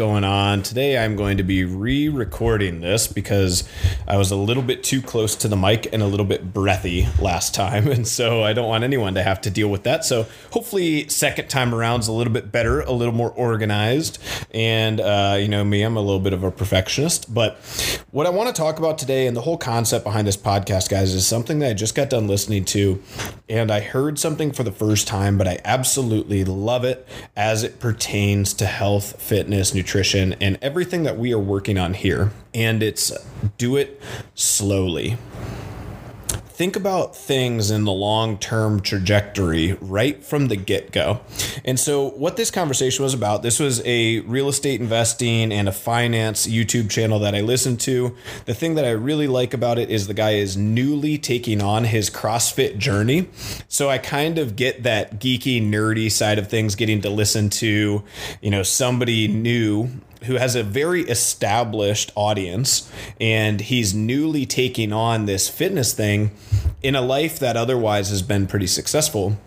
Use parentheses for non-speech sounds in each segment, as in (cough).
going on? Today I'm going to be re recording this because I was a little bit too close to the mic and a little bit breathy last time. (laughs) And so I don't want anyone to have to deal with that. So hopefully, second time around is a little bit better, a little more organized. And, uh, you know, me, I'm a little bit of a perfectionist. But what I want to talk about today and the whole concept behind this podcast, guys, is something that I just got done listening to. And I heard something for the first time, but I absolutely love it as it pertains to health, fitness, nutrition, and everything that we are working on here. And it's do it slowly think about things in the long term trajectory right from the get go. And so, what this conversation was about this was a real estate investing and a finance YouTube channel that I listened to. The thing that I really like about it is the guy is newly taking on his CrossFit journey. So, I kind of get that geeky, nerdy side of things getting to listen to, you know, somebody new who has a very established audience and he's newly taking on this fitness thing in a life that otherwise has been pretty successful.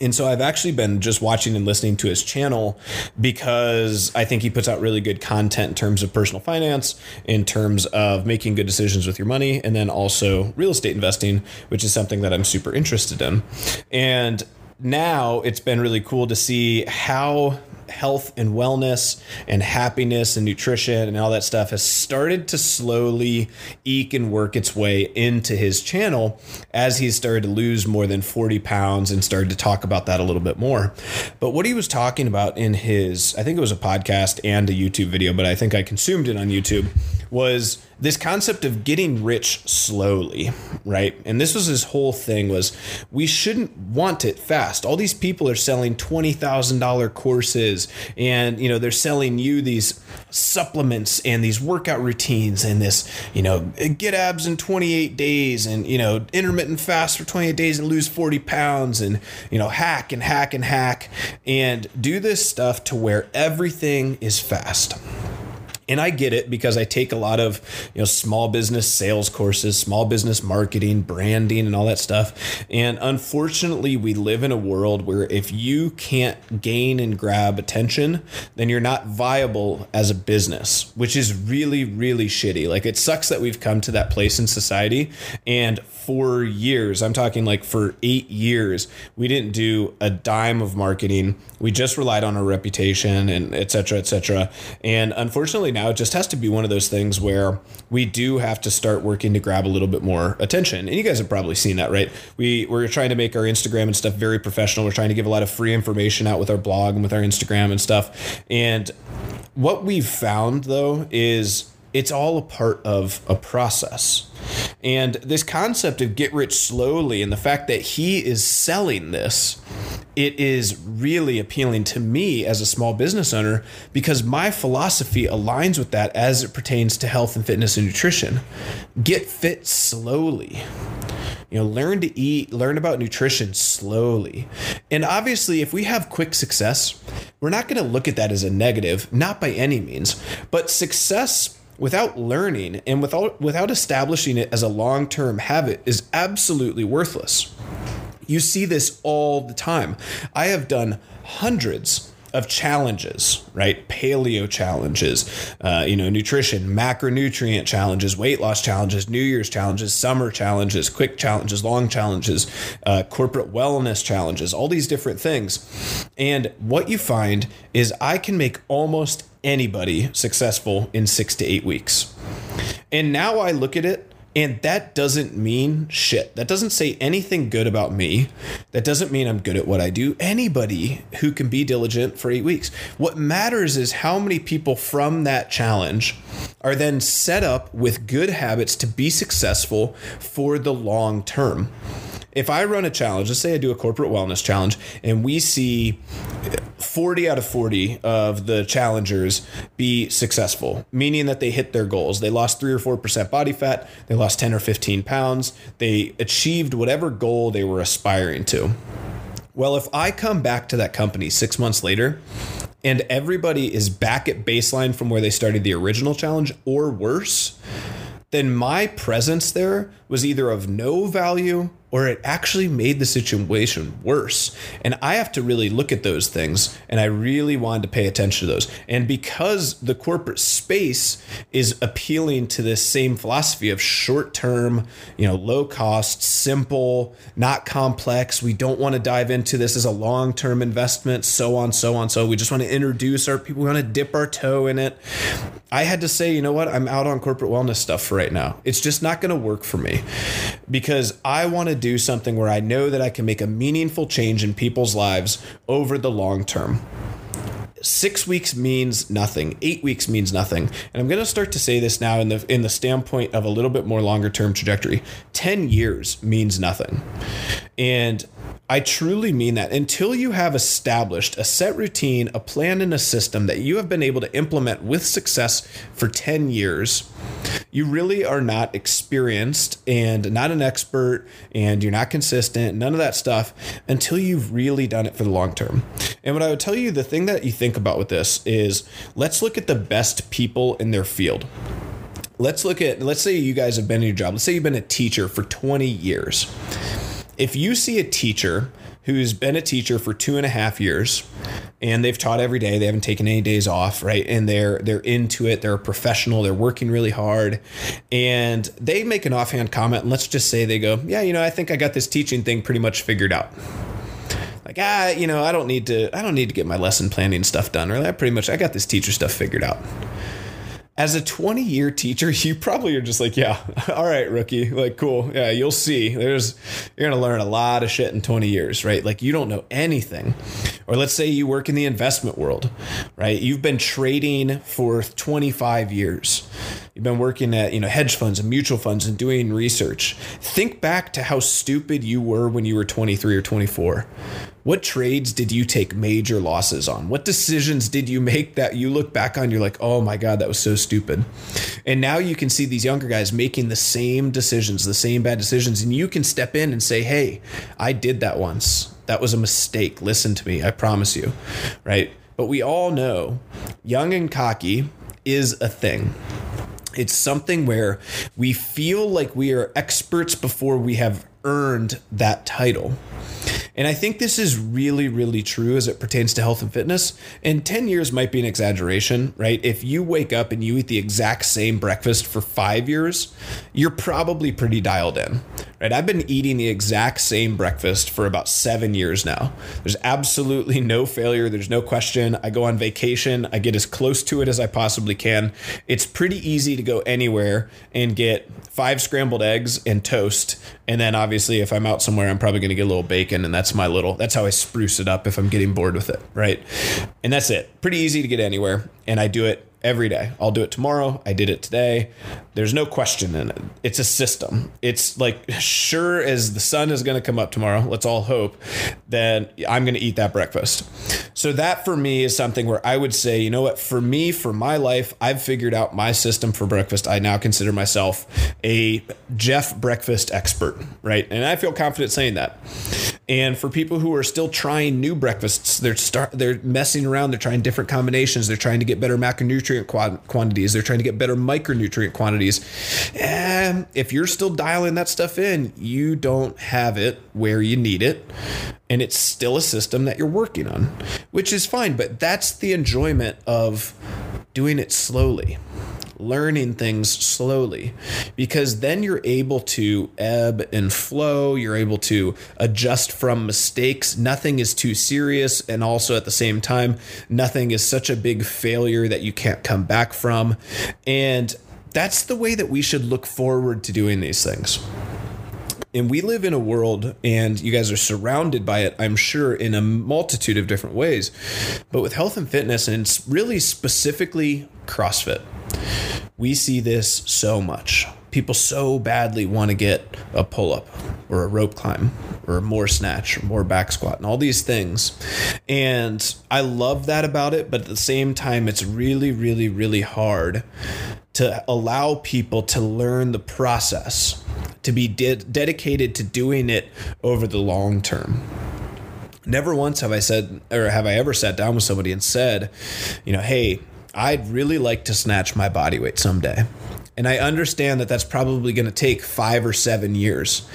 And so I've actually been just watching and listening to his channel because I think he puts out really good content in terms of personal finance, in terms of making good decisions with your money, and then also real estate investing, which is something that I'm super interested in. And now it's been really cool to see how health and wellness and happiness and nutrition and all that stuff has started to slowly eke and work its way into his channel as he started to lose more than 40 pounds and started to talk about that a little bit more. But what he was talking about in his, I think it was a podcast and a YouTube video, but I think I consumed it on YouTube, was this concept of getting rich slowly, right? And this was his whole thing was we shouldn't want it fast. All these people are selling $20,000 courses and you know they're selling you these supplements and these workout routines and this, you know, get abs in 28 days and you know, intermittent fast for 28 days and lose 40 pounds and you know, hack and hack and hack and do this stuff to where everything is fast. And I get it because I take a lot of, you know, small business sales courses, small business marketing, branding and all that stuff. And unfortunately, we live in a world where if you can't gain and grab attention, then you're not viable as a business, which is really really shitty. Like it sucks that we've come to that place in society and for years, I'm talking like for 8 years, we didn't do a dime of marketing. We just relied on our reputation and et cetera, et cetera. And unfortunately now it just has to be one of those things where we do have to start working to grab a little bit more attention. And you guys have probably seen that, right? We we're trying to make our Instagram and stuff very professional. We're trying to give a lot of free information out with our blog and with our Instagram and stuff. And what we've found though is it's all a part of a process. And this concept of get rich slowly and the fact that he is selling this, it is really appealing to me as a small business owner because my philosophy aligns with that as it pertains to health and fitness and nutrition. Get fit slowly. You know, learn to eat, learn about nutrition slowly. And obviously, if we have quick success, we're not going to look at that as a negative, not by any means. But success without learning and without without establishing it as a long-term habit is absolutely worthless. You see this all the time. I have done hundreds of challenges, right? Paleo challenges, uh, you know, nutrition, macronutrient challenges, weight loss challenges, New Year's challenges, summer challenges, quick challenges, long challenges, uh, corporate wellness challenges, all these different things. And what you find is I can make almost anybody successful in six to eight weeks. And now I look at it and that doesn't mean shit. That doesn't say anything good about me. That doesn't mean I'm good at what I do. Anybody who can be diligent for eight weeks. What matters is how many people from that challenge are then set up with good habits to be successful for the long term if I run a challenge, let's say I do a corporate wellness challenge, and we see 40 out of 40 of the challengers be successful, meaning that they hit their goals. They lost 3 or 4% body fat, they lost 10 or 15 pounds, they achieved whatever goal they were aspiring to. Well, if I come back to that company six months later and everybody is back at baseline from where they started the original challenge or worse, then my presence there was either of no value or it actually made the situation worse. And I have to really look at those things and I really wanted to pay attention to those. And because the corporate space is appealing to this same philosophy of short term, you know, low cost, simple, not complex, we don't want to dive into this as a long term investment, so on, so on. So we just want to introduce our people, we want to dip our toe in it. I had to say, you know what, I'm out on corporate wellness stuff for right now. It's just not going to work for me because I want to do something where I know that I can make a meaningful change in people's lives over the long term six weeks means nothing eight weeks means nothing and i'm going to start to say this now in the in the standpoint of a little bit more longer term trajectory 10 years means nothing and I truly mean that. Until you have established a set routine, a plan, and a system that you have been able to implement with success for 10 years, you really are not experienced and not an expert, and you're not consistent, none of that stuff until you've really done it for the long term. And what I would tell you, the thing that you think about with this is let's look at the best people in their field. Let's look at let's say you guys have been in your job. Let's say you've been a teacher for 20 years. If you see a teacher who's been a teacher for two and a half years and they've taught every day they haven't taken any days off right and they're they're into it they're a professional they're working really hard and they make an offhand comment and let's just say they go yeah you know i think i got this teaching thing pretty much figured out like ah you know i don't need to i don't need to get my lesson planning stuff done or that pretty much i got this teacher stuff figured out as a 20 year teacher, (laughs) you probably are just like, yeah, (laughs) all right, rookie, like, cool. Yeah, you'll see. There's, you're to learn a lot of shit in 20 years, right? Like, you don't know anything. Or let's say you work in the investment world, right? You've been trading for 25 years. You've been working at, you know, hedge funds and mutual funds and doing research. Think back to how stupid you were when you were 23 or 24 what trades did you take major losses on? What decisions did you make that you look back on? You're like, oh my God, that was so stupid. And now you can see these younger guys making the same decisions, the same bad decisions. And you can step in and say, hey, I did that once. That was a mistake. Listen to me. I promise you. Right. But we all know young and cocky is a thing. It's something where we feel like we are experts before we have earned that title. And I think this is really, really true as it pertains to health and fitness. And 10 years might be an exaggeration, right? If you wake up and you eat the exact same breakfast for five years, you're probably pretty dialed in, right? I've been eating the exact same breakfast for about seven years now. There's absolutely no failure. There's no question. I go on vacation, I get as close to it as I possibly can. It's pretty easy to go anywhere and get five scrambled eggs and toast. And then obviously, if I'm out somewhere, I'm probably going to get a little bacon. And that's my little, that's how I spruce it up if I'm getting bored with it. Right. And that's it. Pretty easy to get anywhere. And I do it every day. I'll do it tomorrow. I did it today. There's no question in it. It's a system. It's like sure as the sun is going to come up tomorrow, let's all hope, then I'm going to eat that breakfast. So that for me is something where I would say, you know what, for me, for my life, I've figured out my system for breakfast. I now consider myself a Jeff breakfast expert, right? And I feel confident saying that. And for people who are still trying new breakfasts, they're start they're messing around, they're trying different combinations, they're trying to get better macronutrient quantities, they're trying to get better micronutrient quantities. And if you're still dialing that stuff in, you don't have it where you need it. And it's still a system that you're working on, which is fine, but that's the enjoyment of doing it slowly learning things slowly because then you're able to ebb and flow. You're able to adjust from mistakes. Nothing is too serious. And also at the same time, nothing is such a big failure that you can't come back from. And that's the way that we should look forward to doing these things. And we live in a world, and you guys are surrounded by it, I'm sure, in a multitude of different ways. But with health and fitness, and it's really specifically CrossFit, we see this so much. People so badly want to get a pull up or a rope climb or more snatch or more back squat and all these things. And I love that about it. But at the same time, it's really, really, really hard to allow people to learn the process, to be de- dedicated to doing it over the long term. Never once have I said, or have I ever sat down with somebody and said, you know, hey, I'd really like to snatch my body weight someday. And I understand that that's probably going to take five or seven years.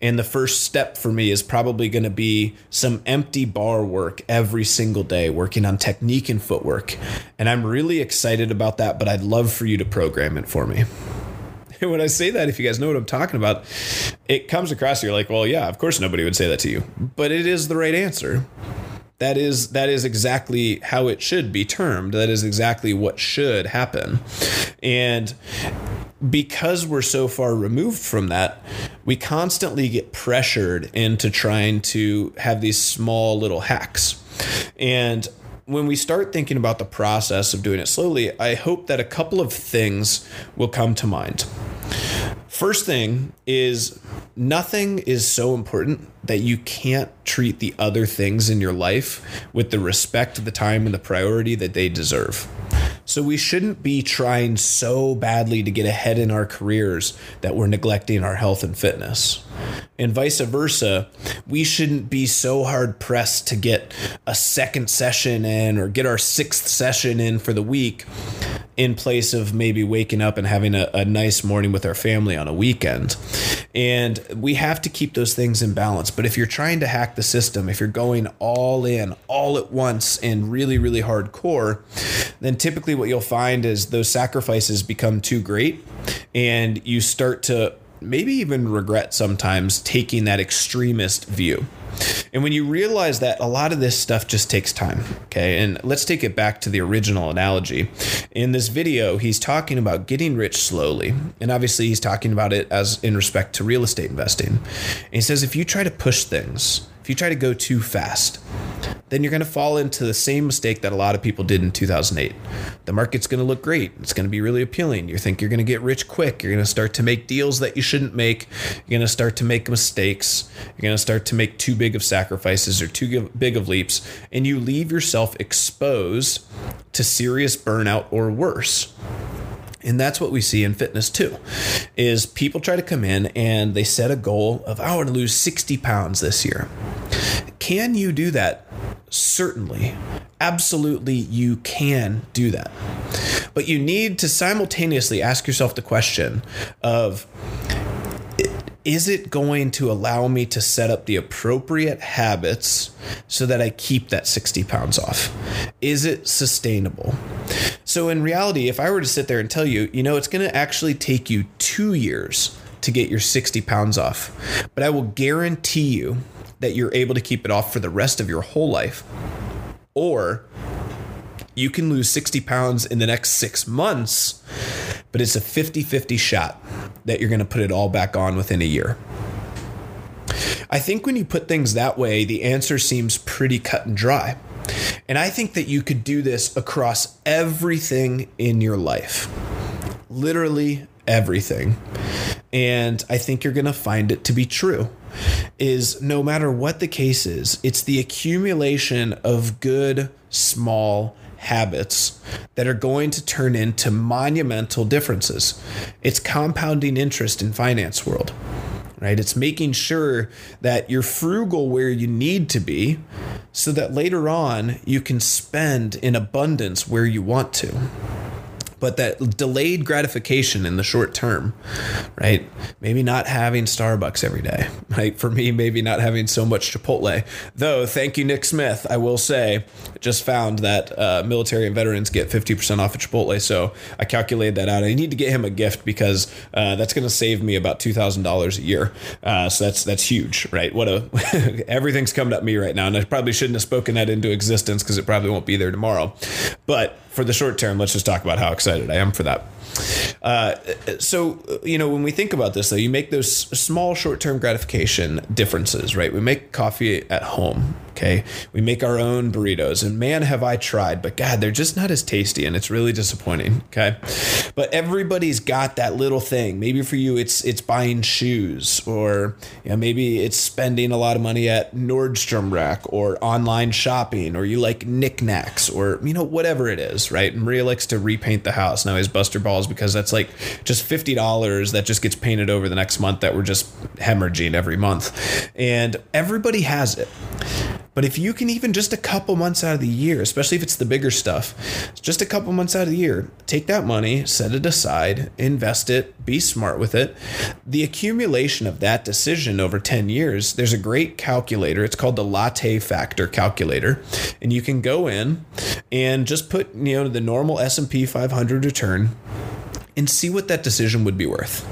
And the first step for me is probably going to be some empty bar work every single day, working on technique and footwork. And I'm really excited about that, but I'd love for you to program it for me. And (laughs) when I say that, if you guys know what I'm talking about, it comes across you're like, well, yeah, of course nobody would say that to you. But it is the right answer. That is that is exactly how it should be termed. That is exactly what should happen. And because we're so far removed from that, we constantly get pressured into trying to have these small little hacks. And when we start thinking about the process of doing it slowly, I hope that a couple of things will come to mind. First thing is nothing is so important that you can't treat the other things in your life with the respect, the time, and the priority that they deserve. So we shouldn't be trying so badly to get ahead in our careers that we're neglecting our health and fitness. And vice versa, we shouldn't be so hard pressed to get a second session in or get our sixth session in for the week in place of maybe waking up and having a, a nice morning with our family on a weekend. And we have to keep those things in balance. But if you're trying to hack the system, if you're going all in, all at once, and really, really hardcore, then typically what you'll find is those sacrifices become too great and you start to maybe even regret sometimes taking that extremist view. And when you realize that a lot of this stuff just takes time, okay? And let's take it back to the original analogy. In this video, he's talking about getting rich slowly. And obviously, he's talking about it as in respect to real estate investing. And he says if you try to push things, if you try to go too fast, then you're going to fall into the same mistake that a lot of people did in 2008. The market's going to look great. It's going to be really appealing. You think you're going to get rich quick. You're going to start to make deals that you shouldn't make. You're going to start to make mistakes. You're going to start to make too big of sacrifices or too big of leaps. And you leave yourself exposed to serious burnout or worse. And that's what we see in fitness too. Is people try to come in and they set a goal of I want to lose 60 pounds this year. Can you do that? Certainly. Absolutely, you can do that. But you need to simultaneously ask yourself the question of is it going to allow me to set up the appropriate habits so that I keep that 60 pounds off? Is it sustainable? So, in reality, if I were to sit there and tell you, you know, it's going to actually take you two years to get your 60 pounds off, but I will guarantee you that you're able to keep it off for the rest of your whole life. Or you can lose 60 pounds in the next six months, but it's a 50 50 shot that you're going to put it all back on within a year. I think when you put things that way, the answer seems pretty cut and dry. And I think that you could do this across everything in your life. Literally everything. And I think you're going to find it to be true is no matter what the case is, it's the accumulation of good small habits that are going to turn into monumental differences. It's compounding interest in finance world. Right? It's making sure that you're frugal where you need to be so that later on you can spend in abundance where you want to but that delayed gratification in the short term, right? Maybe not having Starbucks every day, (laughs) right? For me, maybe not having so much Chipotle. Though, thank you, Nick Smith. I will say, just found that uh, military and veterans get 50% off of Chipotle. So I calculated that out. I need to get him a gift because uh, that's going to save me about $2,000 a year. Uh, so that's that's huge, right? What a (laughs) everything's coming at me right now. And I probably shouldn't have spoken that into existence because it probably won't be there tomorrow. But for the short term, let's just talk about how excited I am for that. Uh, so, you know, when we think about this, though, you make those small short term gratification differences, right? We make coffee at home, okay? We make our own burritos, and man, have I tried, but God, they're just not as tasty, and it's really disappointing, okay? But everybody's got that little thing. Maybe for you, it's it's buying shoes, or you know, maybe it's spending a lot of money at Nordstrom Rack or online shopping, or you like knickknacks, or you know, whatever it is, right? Maria likes to repaint the house. Now he's Buster Balls because that's like just fifty dollars that just gets painted over the next month that we're just hemorrhaging every month, and everybody has it. But if you can even just a couple months out of the year, especially if it's the bigger stuff, just a couple months out of the year, take that money, set it aside, invest it, be smart with it. The accumulation of that decision over 10 years, there's a great calculator. It's called the latte factor calculator. And you can go in and just put, you know, the normal S&P 500 return and see what that decision would be worth.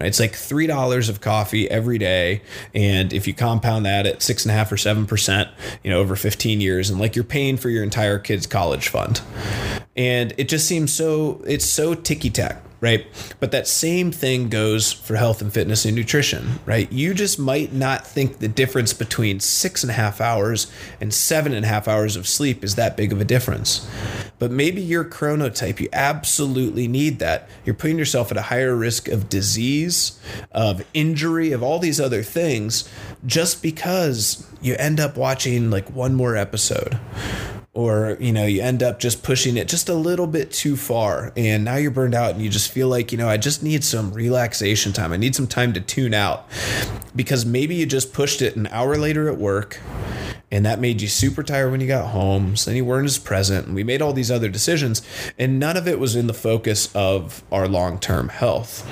Right? It's like three dollars of coffee every day, and if you compound that at six and a half or seven percent, you know, over fifteen years, and like you're paying for your entire kid's college fund, and it just seems so it's so ticky tack right? But that same thing goes for health and fitness and nutrition, right? You just might not think the difference between six and a half hours and seven and a half hours of sleep is that big of a difference. But maybe your chronotype, you absolutely need that. You're putting yourself at a higher risk of disease, of injury, of all these other things just because you end up watching like one more episode or you know you end up just pushing it just a little bit too far and now you're burned out and you just feel like you know i just need some relaxation time. I need some time to tune out because maybe you just pushed it an hour later at work and that made you super tired when you got home so then you weren't as present and we made all these other decisions and none of it was in the focus of our long-term health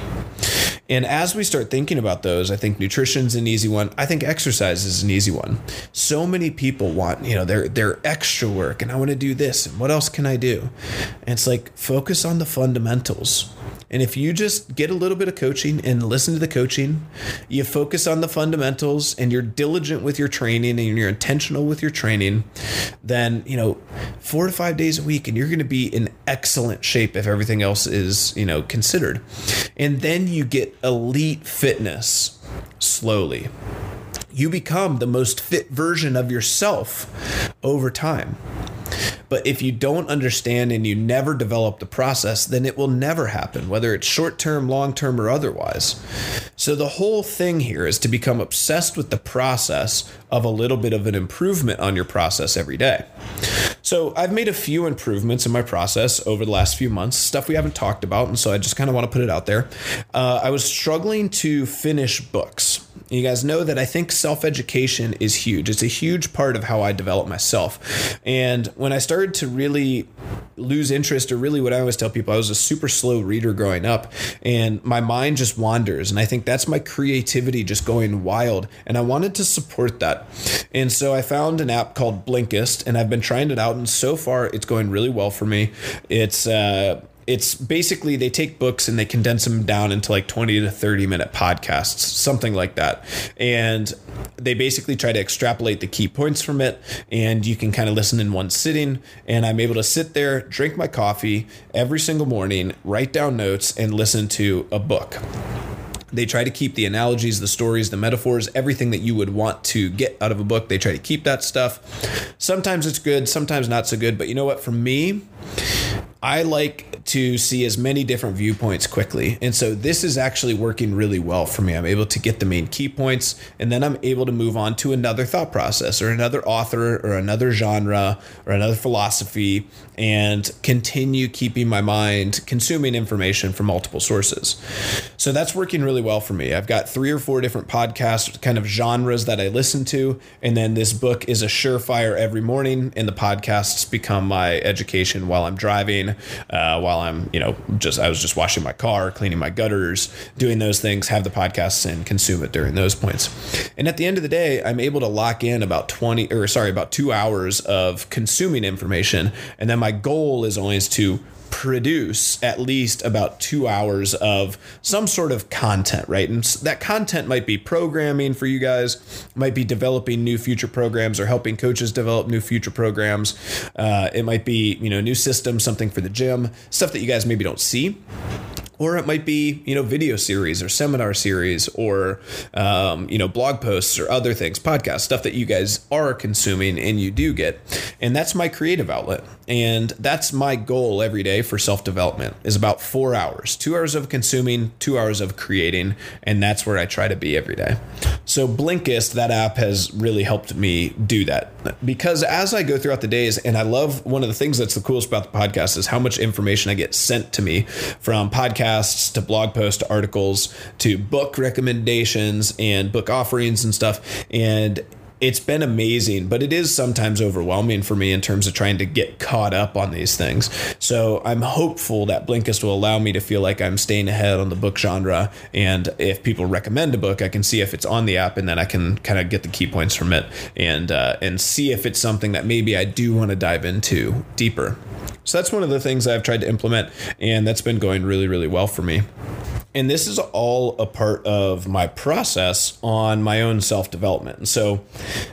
and as we start thinking about those, I think nutrition's an easy one. I think exercise is an easy one. So many people want, you know, their their extra work and I want to do this and what else can I do? And it's like focus on the fundamentals. And if you just get a little bit of coaching and listen to the coaching, you focus on the fundamentals and you're diligent with your training and you're intentional with your training, then, you know, 4 to 5 days a week and you're going to be in excellent shape if everything else is, you know, considered. And then you get elite fitness slowly. You become the most fit version of yourself over time. But if you don't understand and you never develop the process, then it will never happen, whether it's short term, long term, or otherwise. So the whole thing here is to become obsessed with the process of a little bit of an improvement on your process every day. So I've made a few improvements in my process over the last few months, stuff we haven't talked about. And so I just kind of want to put it out there. Uh, I was struggling to finish books. You guys know that I think self education is huge. It's a huge part of how I develop myself. And when I started to really lose interest, or really what I always tell people, I was a super slow reader growing up, and my mind just wanders. And I think that's my creativity just going wild. And I wanted to support that. And so I found an app called Blinkist, and I've been trying it out. And so far, it's going really well for me. It's, uh, it's basically they take books and they condense them down into like 20 to 30 minute podcasts, something like that. And they basically try to extrapolate the key points from it. And you can kind of listen in one sitting. And I'm able to sit there, drink my coffee every single morning, write down notes, and listen to a book. They try to keep the analogies, the stories, the metaphors, everything that you would want to get out of a book. They try to keep that stuff. Sometimes it's good, sometimes not so good. But you know what? For me, I like to see as many different viewpoints quickly. And so this is actually working really well for me. I'm able to get the main key points and then I'm able to move on to another thought process or another author or another genre or another philosophy and continue keeping my mind consuming information from multiple sources. So that's working really well for me. I've got three or four different podcast kind of genres that I listen to. And then this book is a surefire every morning and the podcasts become my education while I'm driving uh, while I'm, you know, just I was just washing my car, cleaning my gutters, doing those things, have the podcasts and consume it during those points. And at the end of the day, I'm able to lock in about 20 or sorry, about two hours of consuming information. And then my goal is always to produce at least about two hours of some sort of content, right? And that content might be programming for you guys, might be developing new future programs or helping coaches develop new future programs. Uh, it might be, you know, new systems, something for the gym, stuff that you guys maybe don't see or it might be you know video series or seminar series or um, you know blog posts or other things podcast stuff that you guys are consuming and you do get and that's my creative outlet and that's my goal every day for self-development is about four hours. Two hours of consuming two hours of creating and that's where i try to be every day. So blinkist that app has really helped me do that. Because as i go throughout the days and i love one of the things that's the coolest about the podcast is how much information i get sent to me from podcasts to blog posts to articles to book recommendations and book offerings and stuff. And it's been amazing, but it is sometimes overwhelming for me in terms of trying to get caught up on these things. So I'm hopeful that Blinkist will allow me to feel like I'm staying ahead on the book genre. And if people recommend a book, I can see if it's on the app and then I can kind of get the key points from it and uh, and see if it's something that maybe I do want to dive into deeper. So that's one of the things I've tried to implement, and that's been going really, really well for me. And this is all a part of my process on my own self development. And so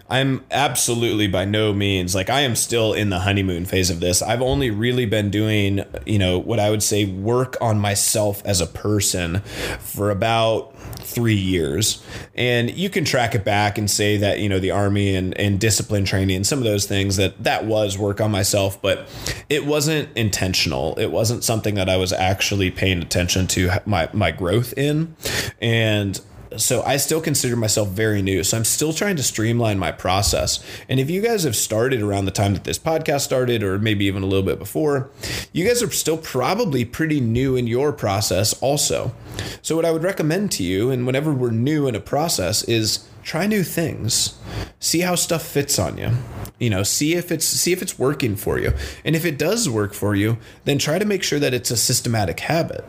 I'm absolutely by no means like I am still in the honeymoon phase of this. I've only really been doing, you know, what I would say work on myself as a person for about three years. And you can track it back and say that, you know, the army and, and discipline training and some of those things that that was work on myself, but it wasn't intentional. It wasn't something that I was actually paying attention to my, my growth in. And so I still consider myself very new. So I'm still trying to streamline my process. And if you guys have started around the time that this podcast started, or maybe even a little bit before, you guys are still probably pretty new in your process also. So what I would recommend to you, and whenever we're new in a process, is try new things see how stuff fits on you you know see if it's see if it's working for you. And if it does work for you then try to make sure that it's a systematic habit.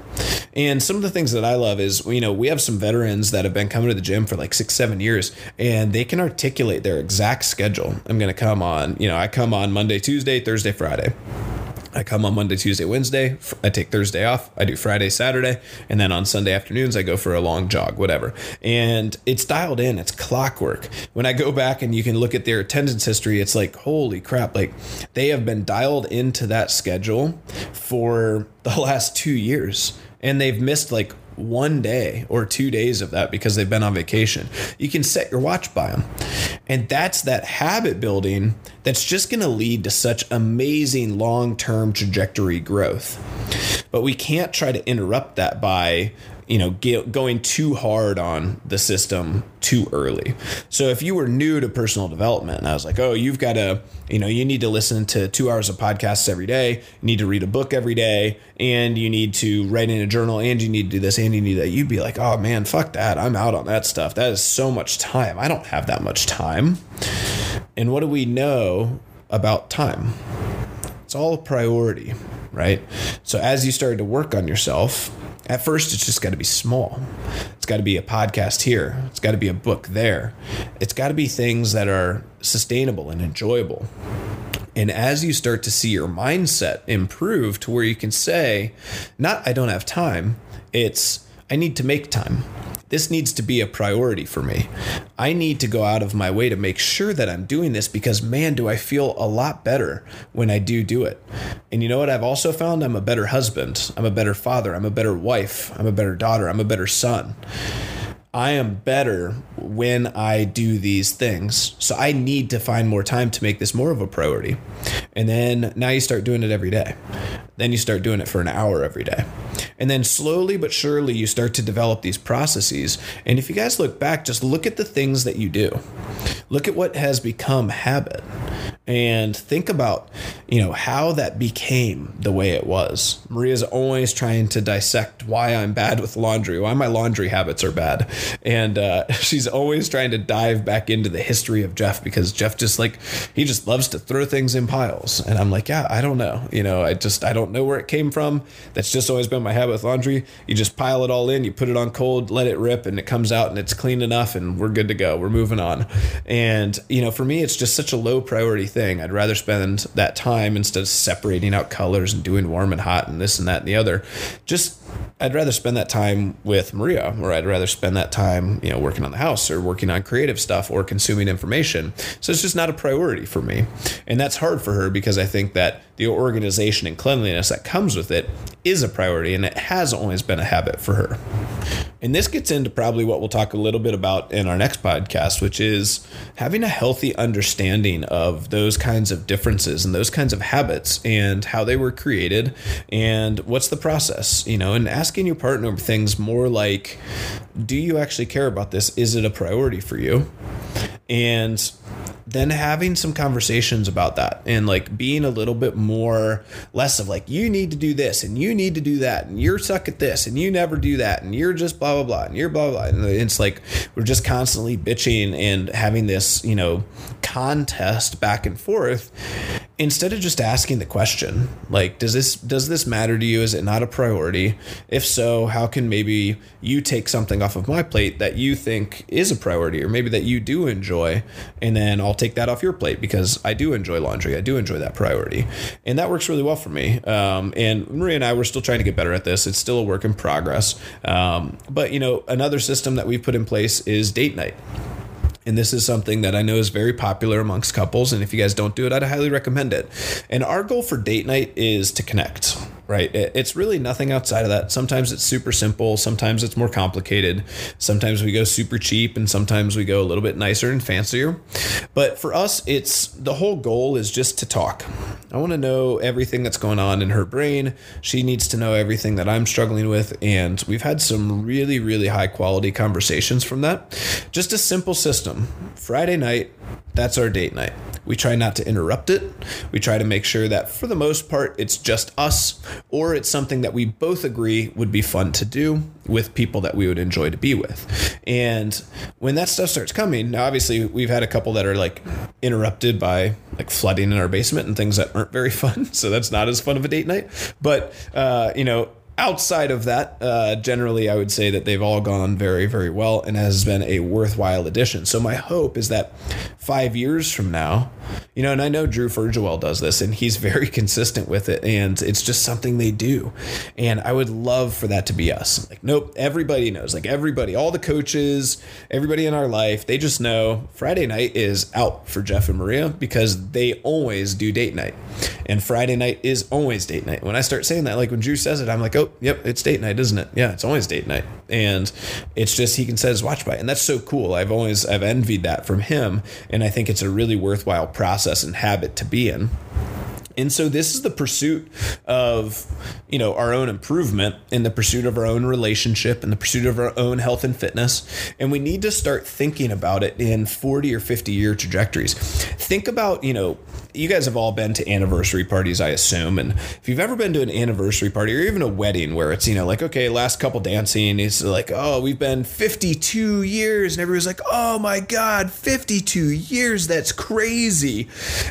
And some of the things that i love is you know we have some veterans that have been coming to the gym for like six seven years and they can articulate their exact schedule. I'm going to come on you know i come on monday tuesday thursday friday I come on Monday, Tuesday, Wednesday. I take Thursday off. I do Friday, Saturday. And then on Sunday afternoons, I go for a long jog, whatever. And it's dialed in, it's clockwork. When I go back and you can look at their attendance history, it's like, holy crap, like they have been dialed into that schedule for the (laughs) last two years. And they've missed like one day or two days of that because they've been on vacation. You can set your watch by them. And that's that habit building that's just going to lead to such amazing long term trajectory growth. But we can't try to interrupt that by you know going too hard on the system too early. So if you were new to personal development and i was like oh you've got to you know you need to listen to two hours of podcasts every day you need to read a book every day and you need to write in a journal and you need to do this and you need that you'd be like oh man fuck that. I'm out on that stuff. That is so much time. I don't have that much time. And what do we know about time? It's all a priority right? So as you started to work on yourself at first, it's just got to be small. It's got to be a podcast here. It's got to be a book there. It's got to be things that are sustainable and enjoyable. And as you start to see your mindset improve to where you can say, not I don't have time, it's I need to make time. This needs to be a priority for me. I need to go out of my way to make sure that I'm doing this because, man, do I feel a lot better when I do do it. And you know what I've also found? I'm a better husband. I'm a better father. I'm a better wife. I'm a better daughter. I'm a better son. I am better when I do these things. So I need to find more time to make this more of a priority. And then now you start doing it every day. Then you start doing it for an hour every day. And then slowly but surely you start to develop these processes. And if you guys look back, just look at the things that you do. Look at what has become habit and think about you know how that became the way it was maria's always trying to dissect why i'm bad with laundry why my laundry habits are bad and uh, (laughs) she's always trying to dive back into the history of jeff because jeff just like he just loves to throw things in piles. And i'm like yeah i don't know. You know i just i don't know where it came from. That's just always been my habit with laundry. You just pile it all in you put it on cold let it rip and it comes out and it's clean enough and we're good to go. We're moving on. And you know for me it's just such a low priority thing. I'd rather spend that time instead of separating out colors and doing warm and hot and this and that and the other. Just I'd rather spend that time with Maria, or I'd rather spend that time, you know, working on the house or working on creative stuff or consuming information. So it's just not a priority for me. And that's hard for her because I think that the organization and cleanliness that comes with it is a priority and it has always been a habit for her. And this gets into probably what we'll talk a little bit about in our next podcast, which is having a healthy understanding of those kinds of differences and those kinds of habits and how they were created and what's the process, you know, and asking your partner things more like, do you actually care about this? Is it a priority for you? And then having some conversations about that and like being a little bit more less of like you need to do this and you need to do that and you're suck at this and you never do that and you're just blah blah blah and you're blah blah, and it's like we're just constantly bitching and having this you know contest back and forth instead of just asking the question like does this does this matter to you? Is it not a priority? If so how can maybe you take something off of my plate that you think is a priority or maybe that you do enjoy? And then I'll take that off your plate because I do enjoy laundry. I do enjoy that priority. And that works really well for me. Um, and Maria and I we're still trying to get better at this. It's still a work in progress. Um, but you know another system that we've put in place is date night and this is something that I know is very popular amongst couples. And if you guys don't do it, I'd highly recommend it. And our goal for date night is to connect right? It's really nothing outside of that. Sometimes it's super simple, sometimes it's more complicated. Sometimes we go super cheap and sometimes we go a little bit nicer and fancier. But for us, it's the whole goal is just to talk. I want to know everything that's going on in her brain. She needs to know everything that I'm struggling with and we've had some really really high quality conversations from that. Just a simple system. Friday night, that's our date night. We try not to interrupt it. We try to make sure that for the most part it's just us or it's something that we both agree would be fun to do with people that we would enjoy to be with. And when that stuff starts coming, now obviously we've had a couple that are like interrupted by like flooding in our basement and things that aren't very (laughs) fun. So that's not as fun of a date night. But uh, you know, outside of that, uh, generally, I would say that they've all gone very, very well and has been a worthwhile addition. So my hope is that five years from now, you know, and I know Drew Ferguel does this, and he's (laughs) very consistent with it, and it's just something they do. And I would love for that to be us. Like, nope, everybody knows. Like everybody, all the coaches, everybody in our life, they just know Friday night is out for Jeff and Maria because they always do date night, and Friday night is always date night. When I start saying that, like when Drew says it, I'm like, oh, yep, it's date night, isn't it? Yeah, it's always date night, and it's just he can set his watch by, and that's so cool. I've always I've envied that from him, and I think it's a really worthwhile process and habit to be in. And so this is the pursuit of, you know, our own improvement in the pursuit of our own relationship and the pursuit of our own health and fitness. And we need to start thinking about it in 40 or 50 year trajectories. Think about, you know, you guys have all been to anniversary parties, I assume. And if you've ever been to an anniversary party or even a wedding where it's, you know, like, okay, last couple dancing, it's like, oh, we've been 52 years. And everyone's like, oh my God, 52 years. That's crazy.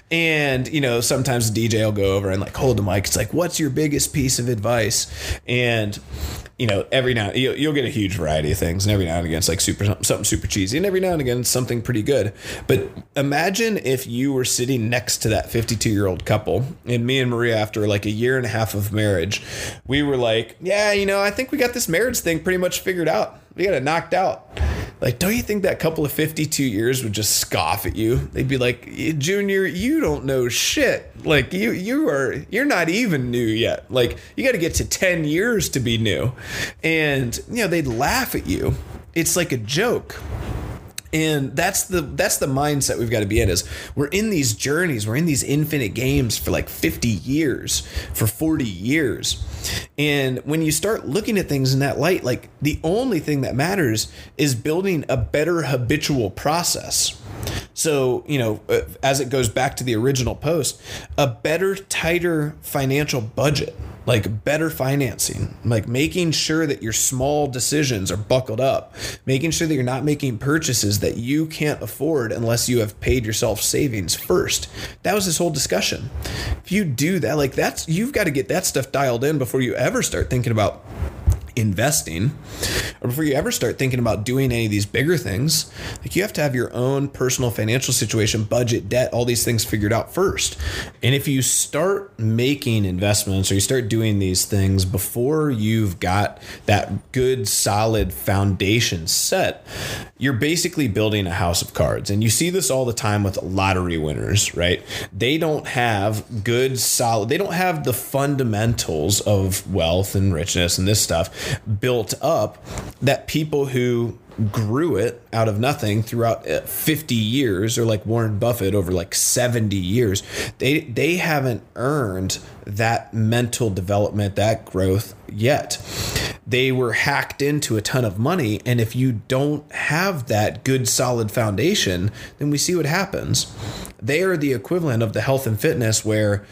And, you know, sometimes the DJ will go over and like hold the mic. It's like, what's your biggest piece of advice? And, you know, every now you'll, you'll get a huge variety of things, and every now and again it's like super something super cheesy, and every now and again it's something pretty good. But imagine if you were sitting next to that 52 year old couple, and me and Maria, after like a year and a half of marriage, we were like, yeah, you know, I think we got this marriage thing pretty much figured out. We got it knocked out. Like, don't you think that couple of 52 years would just scoff at you? They'd be like, Junior, you don't know shit. Like, you, you are, you're not even new yet. Like, you got to get to 10 years to be new. And, you know, they'd laugh at you. It's like a joke and that's the that's the mindset we've got to be in is we're in these journeys we're in these infinite games for like 50 years for 40 years. And when you start looking at things in that light like the only thing that matters is building a better habitual process. So, you know, uh, as it goes back to the original post, a better, tighter financial budget like better financing, like making sure that your small decisions are buckled up, making sure that you're not making purchases that you can't afford unless you have paid yourself savings first. That was this whole discussion. If you do that, like that's you've got to get that stuff dialed in before you ever start thinking about investing or before you ever start thinking about doing any of these bigger things like you have to have your own personal financial situation budget debt all these things figured out first. And if you start making investments or you start doing these things before you've got that good solid foundation set you're basically building a house of cards. And you see this all the time with lottery winners right? They don't have good solid they don't have the fundamentals of wealth and richness and this stuff built up that people who grew it out of nothing throughout uh, 50 years or like Warren Buffett over like 70 years they they haven't earned that mental development that growth yet they were hacked into a ton of money. And if you don't have that good, solid foundation, then we see what happens. They are the equivalent of the health and fitness where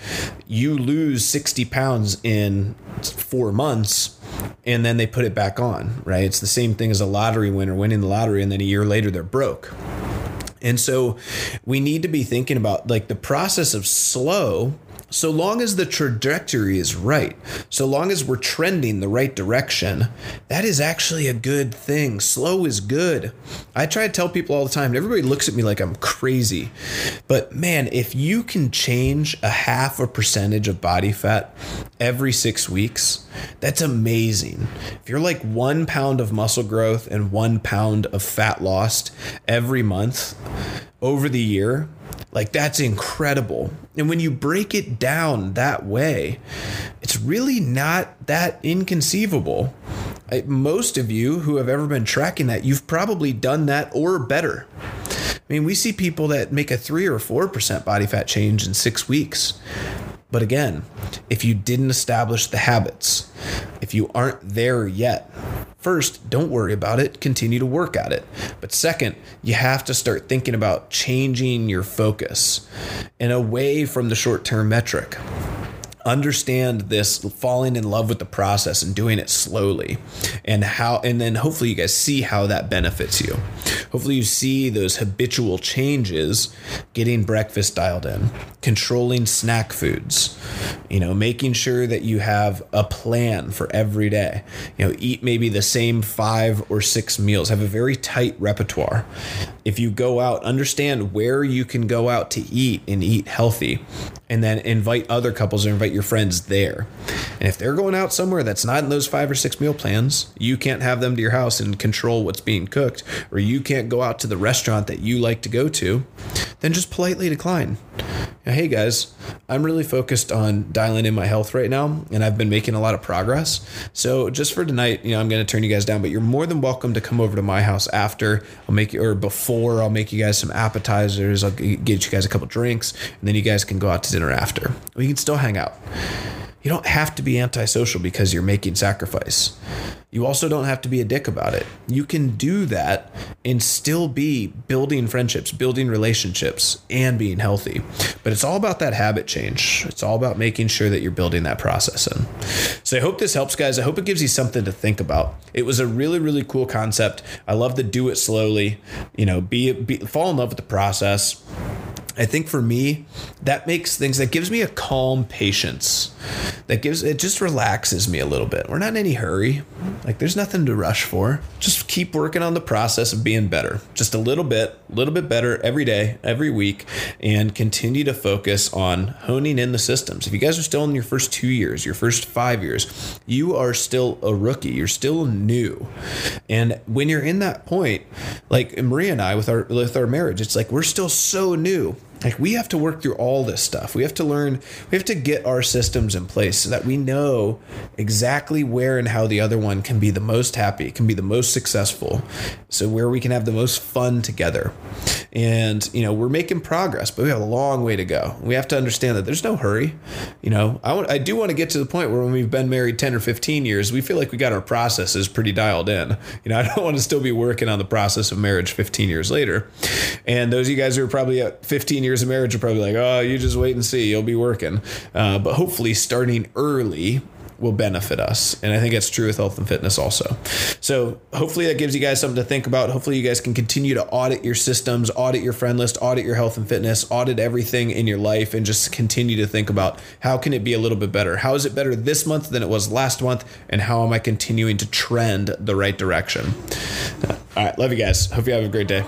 you lose 60 pounds in four months and then they put it back on, right? It's the same thing as a lottery winner winning the lottery and then a year later they're broke. And so we need to be thinking about like the process of slow so long as the trajectory is right, so long as we're trending the right direction, that is actually a good thing. Slow is good. I try to tell people all the time, everybody looks at me like I'm crazy. But man, if you can change a half a percentage of body fat every six weeks, that's amazing. If you're like one pound of muscle growth and one pound of fat lost every month over the year, like that's incredible. And when you break it down that way, it's really not that inconceivable. Most of you who have ever been tracking that, you've probably done that or better. I mean, we see people that make a 3 or 4% body fat change in 6 weeks. But again, if you didn't establish the habits, if you aren't there yet, first, don't worry about it, continue to work at it. But second, you have to start thinking about changing your focus and away from the short term metric understand this falling in love with the process and doing it slowly. And how and then hopefully you guys see how that benefits you. Hopefully you see those habitual changes getting breakfast dialed in controlling snack foods you know making sure that you have a plan for every day. You know eat maybe the same five or six meals. Have a very tight repertoire. If you go out understand where you can go out to eat and eat healthy and then invite other couples or invite your friends there. And if they're going out somewhere that's not in those five or six meal plans, you can't have them to your house and control what's being cooked, or you can't go out to the restaurant that you like to go to, then just politely decline. Now, hey guys, I'm really focused on dialing in my health right now, and I've been making a lot of progress. So just for tonight, you know, I'm going to turn you guys down, but you're more than welcome to come over to my house after. I'll make you, or before, I'll make you guys some appetizers. I'll get you guys a couple drinks, and then you guys can go out to dinner after. We can still hang out. You don't have to be antisocial because you're making sacrifice. You also don't have to be a dick about it. You can do that and still be building friendships, building relationships, and being healthy. But it's all about that habit change. It's all about making sure that you're building that process in. So I hope this helps, guys. I hope it gives you something to think about. It was a really, really cool concept. I love to do it slowly. You know, be, be fall in love with the process I think for me, that makes things that gives me a calm patience. That gives it just relaxes me a little bit. We're not in any hurry. Like there's nothing to rush for. Just keep working on the process of being better. Just a little bit, a little bit better every day, every week, and continue to focus on honing in the systems. If you guys are still in your first two years, your first five years, you are still a rookie. You're still new. And when you're in that point, like Maria and I with our with our marriage, it's like we're still so new like we have to work through all this stuff. We have to learn, we have to get our systems in place so that we know exactly where and how the other one can be the most happy, can be the most successful. So where we can have the most fun together. And, you know, we're making progress, but we have a long way to go. We have to understand that there's no hurry. You know, I, want, I do want to get to the point where when we've been married 10 or 15 years, we feel like we got our processes pretty dialed in. You know, (laughs) I don't want to still be working on the process of marriage 15 years later. And those of you guys who are probably at 15 years of marriage are probably like, oh, you just wait and see. You'll be working. Uh, but hopefully, starting early will benefit us. And I think it's true with health and fitness also. So hopefully that gives you guys something to think about. Hopefully you guys can continue to audit your systems, audit your friend list, audit your health and fitness, audit everything in your life and just continue to think about how can it be a little bit better? How is it better this month than it was last month? And how am I continuing to trend the right direction? All right. Love you guys. Hope you have a great day.